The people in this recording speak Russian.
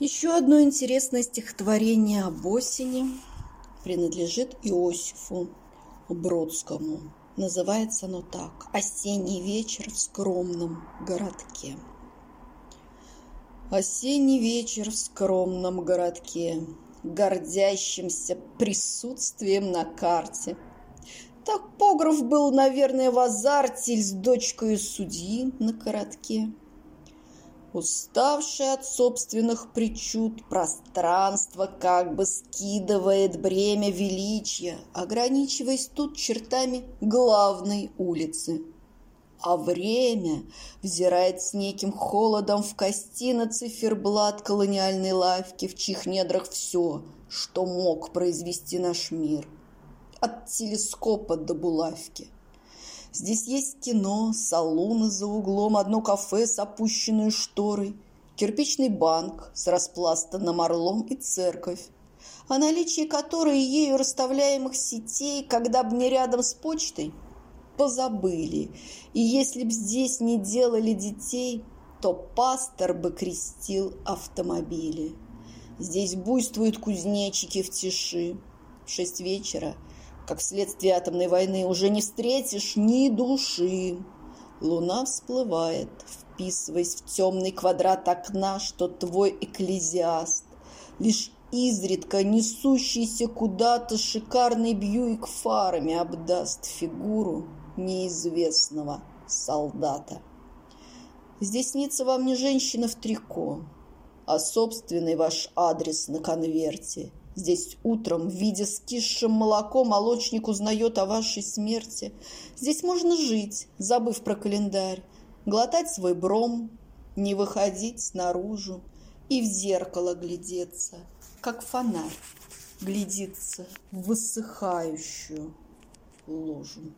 Еще одно интересное стихотворение об осени принадлежит Иосифу Бродскому. Называется оно так «Осенний вечер в скромном городке». Осенний вечер в скромном городке, Гордящимся присутствием на карте. Так Погров был, наверное, в азарте С дочкой судьи на коротке. Уставший от собственных причуд, пространство как бы скидывает бремя величия, ограничиваясь тут чертами главной улицы. А время взирает с неким холодом в кости на циферблат колониальной лавки, в чьих недрах все, что мог произвести наш мир. От телескопа до булавки – Здесь есть кино, салуны за углом, одно кафе с опущенной шторой, кирпичный банк с распластанным орлом и церковь, о наличии которой ею расставляемых сетей, когда бы не рядом с почтой, позабыли. И если б здесь не делали детей, то пастор бы крестил автомобили. Здесь буйствуют кузнечики в тиши. В шесть вечера – как вследствие атомной войны, уже не встретишь ни души. Луна всплывает, вписываясь в темный квадрат окна, что твой экклезиаст. Лишь изредка несущийся куда-то шикарный Бьюик фарами обдаст фигуру неизвестного солдата. Здесь снится вам не женщина в трико, а собственный ваш адрес на конверте – Здесь утром, видя скисшим молоко, молочник узнает о вашей смерти. Здесь можно жить, забыв про календарь, глотать свой бром, не выходить наружу и в зеркало глядеться, как фонарь глядится в высыхающую ложу.